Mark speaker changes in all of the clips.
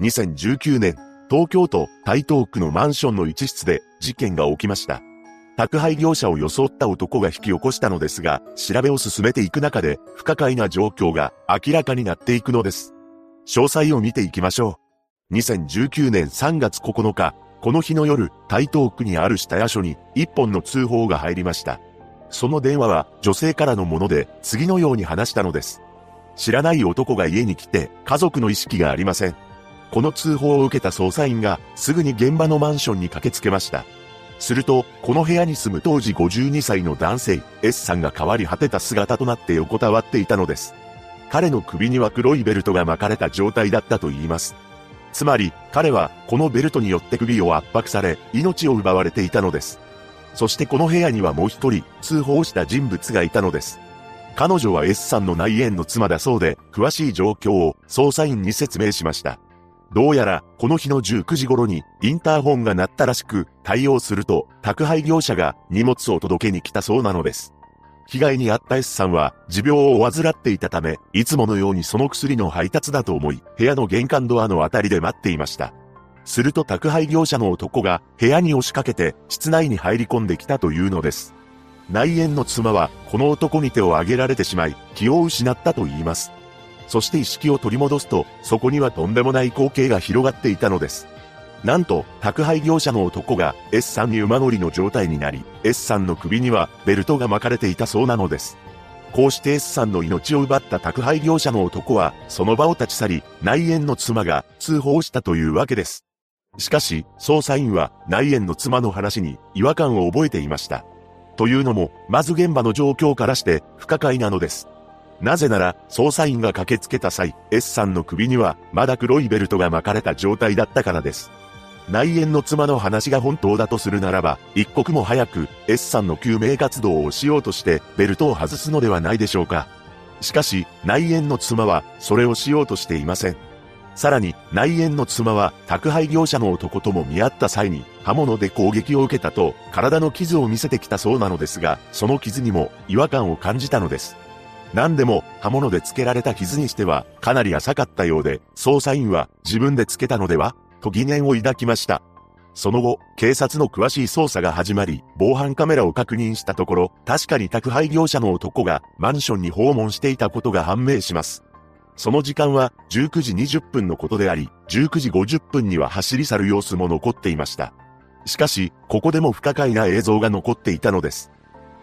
Speaker 1: 2019年、東京都台東区のマンションの一室で事件が起きました。宅配業者を装った男が引き起こしたのですが、調べを進めていく中で不可解な状況が明らかになっていくのです。詳細を見ていきましょう。2019年3月9日、この日の夜、台東区にある下屋所に一本の通報が入りました。その電話は女性からのもので次のように話したのです。知らない男が家に来て家族の意識がありません。この通報を受けた捜査員がすぐに現場のマンションに駆けつけました。すると、この部屋に住む当時52歳の男性、S さんが変わり果てた姿となって横たわっていたのです。彼の首には黒いベルトが巻かれた状態だったと言います。つまり、彼はこのベルトによって首を圧迫され、命を奪われていたのです。そしてこの部屋にはもう一人、通報した人物がいたのです。彼女は S さんの内縁の妻だそうで、詳しい状況を捜査員に説明しました。どうやら、この日の19時頃に、インターホンが鳴ったらしく、対応すると、宅配業者が荷物を届けに来たそうなのです。被害に遭った S さんは、持病を患っていたため、いつものようにその薬の配達だと思い、部屋の玄関ドアのあたりで待っていました。すると宅配業者の男が、部屋に押しかけて、室内に入り込んできたというのです。内縁の妻は、この男に手を挙げられてしまい、気を失ったと言います。そして意識を取り戻すと、そこにはとんでもない光景が広がっていたのです。なんと、宅配業者の男が S さんに馬乗りの状態になり、S さんの首にはベルトが巻かれていたそうなのです。こうして S さんの命を奪った宅配業者の男は、その場を立ち去り、内縁の妻が通報したというわけです。しかし、捜査員は内縁の妻の話に違和感を覚えていました。というのも、まず現場の状況からして不可解なのです。なぜなら、捜査員が駆けつけた際、S さんの首には、まだ黒いベルトが巻かれた状態だったからです。内縁の妻の話が本当だとするならば、一刻も早く S さんの救命活動をしようとしてベルトを外すのではないでしょうか。しかし、内縁の妻はそれをしようとしていません。さらに、内縁の妻は宅配業者の男とも見合った際に刃物で攻撃を受けたと体の傷を見せてきたそうなのですが、その傷にも違和感を感じたのです。何でも刃物でつけられた傷にしてはかなり浅かったようで、捜査員は自分でつけたのでは？と疑念を抱きました。その後、警察の詳しい捜査が始まり、防犯カメラを確認したところ、確かに宅配業者の男がマンションに訪問していたことが判明します。その時間は19時20分のことであり、19時50分には走り去る様子も残っていました。しかし、ここでも不可解な映像が残っていたのです。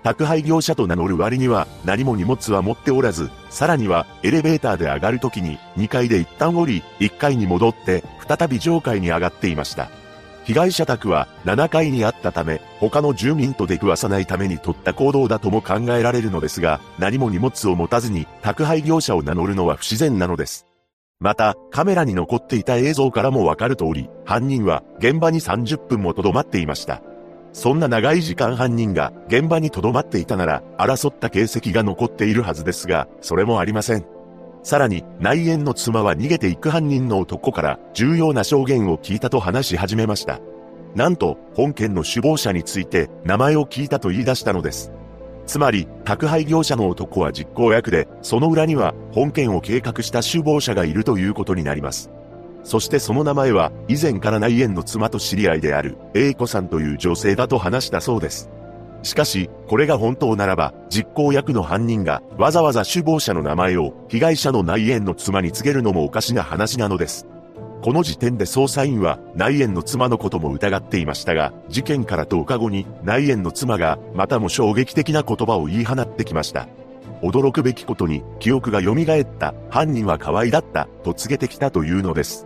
Speaker 1: 宅配業者と名乗る割には何も荷物は持っておらず、さらにはエレベーターで上がるときに2階で一旦降り、1階に戻って再び上階に上がっていました。被害者宅は7階にあったため、他の住民と出くわさないために取った行動だとも考えられるのですが、何も荷物を持たずに宅配業者を名乗るのは不自然なのです。また、カメラに残っていた映像からもわかる通り、犯人は現場に30分もとどまっていました。そんな長い時間犯人が現場に留まっていたなら、争った形跡が残っているはずですが、それもありません。さらに、内縁の妻は逃げていく犯人の男から重要な証言を聞いたと話し始めました。なんと、本件の首謀者について名前を聞いたと言い出したのです。つまり、宅配業者の男は実行役で、その裏には本件を計画した首謀者がいるということになります。そしてその名前は以前から内縁の妻と知り合いである A 子さんという女性だと話したそうです。しかし、これが本当ならば、実行役の犯人がわざわざ首謀者の名前を被害者の内縁の妻に告げるのもおかしな話なのです。この時点で捜査員は内縁の妻のことも疑っていましたが、事件から10日後に内縁の妻がまたも衝撃的な言葉を言い放ってきました。驚くべきことに記憶が蘇った、犯人は可愛だったと告げてきたというのです。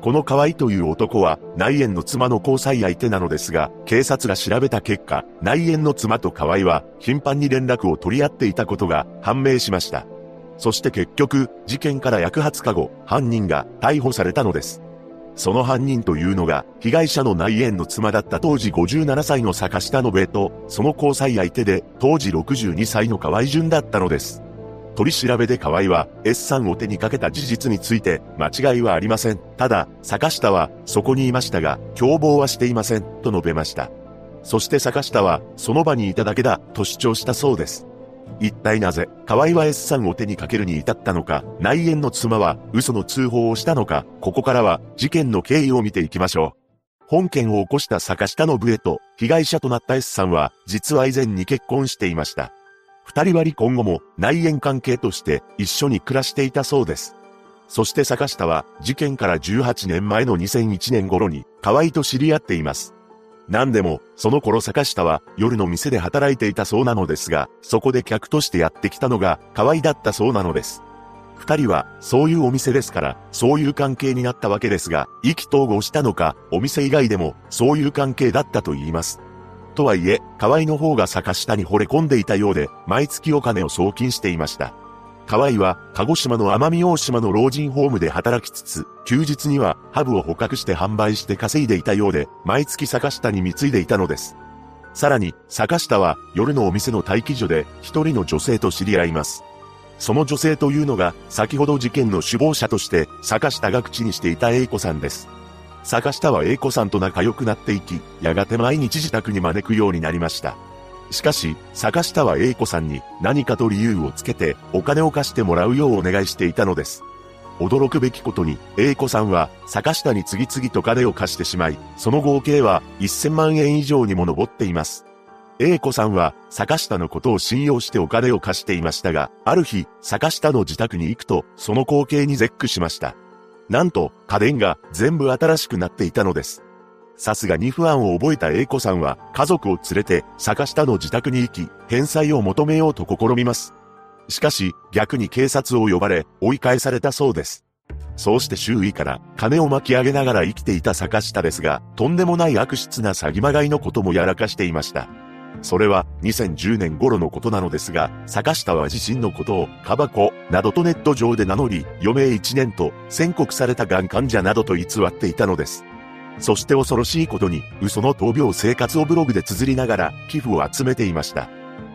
Speaker 1: この河合という男は内縁の妻の交際相手なのですが、警察が調べた結果、内縁の妻と河合は頻繁に連絡を取り合っていたことが判明しました。そして結局、事件から約20日後、犯人が逮捕されたのです。その犯人というのが、被害者の内縁の妻だった当時57歳の坂下信江と、その交際相手で、当時62歳の河合淳だったのです。取り調べで河合は S さんを手にかけた事実について間違いはありません。ただ、坂下はそこにいましたが、共謀はしていません、と述べました。そして坂下はその場にいただけだ、と主張したそうです。一体なぜ、河合は S さんを手にかけるに至ったのか、内縁の妻は嘘の通報をしたのか、ここからは事件の経緯を見ていきましょう。本件を起こした坂下信江と被害者となった S さんは、実は以前に結婚していました。二人は離婚後も内縁関係として一緒に暮らしていたそうです。そして坂下は事件から18年前の2001年頃に河合と知り合っています。何でも、その頃坂下は夜の店で働いていたそうなのですが、そこで客としてやってきたのが河合だったそうなのです。二人は、そういうお店ですから、そういう関係になったわけですが、意気投合したのか、お店以外でも、そういう関係だったと言います。とはいえ、河合の方が坂下に惚れ込んでいたようで、毎月お金を送金していました。河合は、鹿児島の奄美大島の老人ホームで働きつつ、休日にはハブを捕獲して販売して稼いでいたようで、毎月坂下に貢いでいたのです。さらに、坂下は夜のお店の待機所で一人の女性と知り合います。その女性というのが、先ほど事件の首謀者として、坂下が口にしていた A 子さんです。坂下は A 子さんと仲良くなっていき、やがて毎日自宅に招くようになりました。しかし、坂下は A 子さんに何かと理由をつけてお金を貸してもらうようお願いしていたのです。驚くべきことに、A 子さんは坂下に次々と金を貸してしまい、その合計は1000万円以上にも上っています。A 子さんは坂下のことを信用してお金を貸していましたが、ある日、坂下の自宅に行くと、その光景に絶句しました。なんと、家電が全部新しくなっていたのです。さすがに不安を覚えた A 子さんは家族を連れて坂下の自宅に行き、返済を求めようと試みます。しかし、逆に警察を呼ばれ、追い返されたそうです。そうして周囲から金を巻き上げながら生きていた坂下ですが、とんでもない悪質な詐欺まがいのこともやらかしていました。それは2010年頃のことなのですが、坂下は自身のことをカバコなどとネット上で名乗り、余命1年と宣告されたがん患者などと偽っていたのです。そして恐ろしいことに、嘘の闘病生活をブログで綴りながら寄付を集めていました。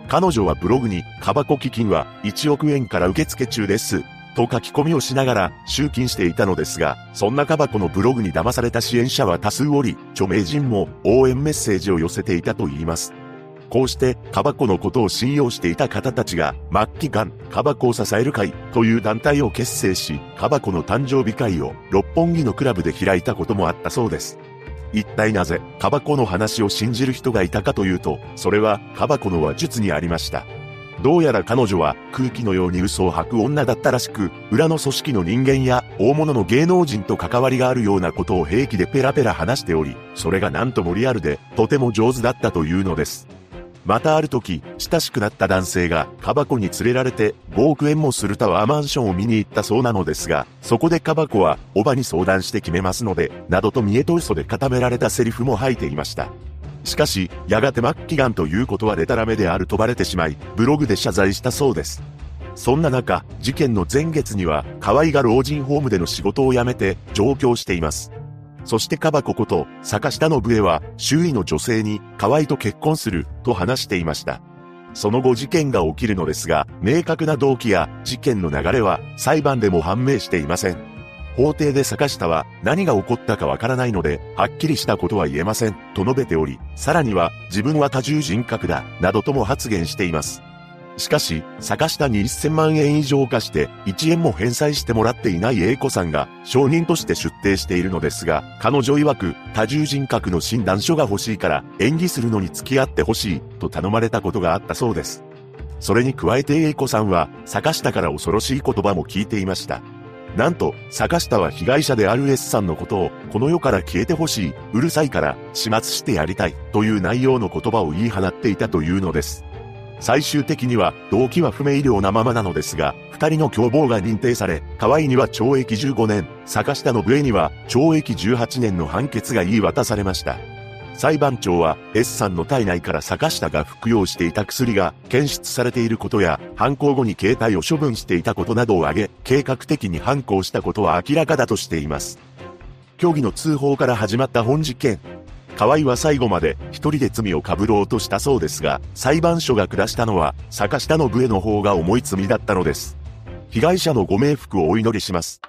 Speaker 1: 彼女はブログに、カバコ基金は1億円から受付中です。と書き込みをしながら集金していたのですが、そんなカバコのブログに騙された支援者は多数おり、著名人も応援メッセージを寄せていたといいます。こうして、カバコのことを信用していた方たちが、末期がん、カバコを支える会という団体を結成し、カバコの誕生日会を六本木のクラブで開いたこともあったそうです。一体なぜ、カバコの話を信じる人がいたかというと、それは、カバコの話術にありました。どうやら彼女は空気のように嘘を吐く女だったらしく、裏の組織の人間や大物の芸能人と関わりがあるようなことを平気でペラペラ話しており、それがなんともリアルで、とても上手だったというのです。またある時、親しくなった男性がカバコに連れられて5億円もするタワーマンションを見に行ったそうなのですが、そこでカバコは、おばに相談して決めますので、などと見栄と嘘で固められたセリフも吐いていました。しかし、やがて末期癌ということはデタラメであるとバレてしまい、ブログで謝罪したそうです。そんな中、事件の前月には、河合が老人ホームでの仕事を辞めて上京しています。そしてカバコこと、坂下信江は、周囲の女性に、河合と結婚する、と話していました。その後事件が起きるのですが、明確な動機や事件の流れは裁判でも判明していません。法廷で坂下は何が起こったかわからないので、はっきりしたことは言えません、と述べており、さらには自分は多重人格だ、などとも発言しています。しかし、坂下に1000万円以上貸して、1円も返済してもらっていない A 子さんが、証人として出廷しているのですが、彼女曰く、多重人格の診断書が欲しいから、演技するのに付き合ってほしい、と頼まれたことがあったそうです。それに加えて A 子さんは、坂下から恐ろしい言葉も聞いていました。なんと、坂下は被害者である S さんのことを、この世から消えてほしい、うるさいから、始末してやりたい、という内容の言葉を言い放っていたというのです。最終的には動機は不明瞭なままなのですが、二人の共謀が認定され、河合には懲役15年、坂下の上には懲役18年の判決が言い渡されました。裁判長は S さんの体内から坂下が服用していた薬が検出されていることや、犯行後に携帯を処分していたことなどを挙げ、計画的に犯行したことは明らかだとしています。虚偽の通報から始まった本事件。河合は最後まで一人で罪をかぶろうとしたそうですが、裁判所が下したのは坂下の部への方が重い罪だったのです。被害者のご冥福をお祈りします。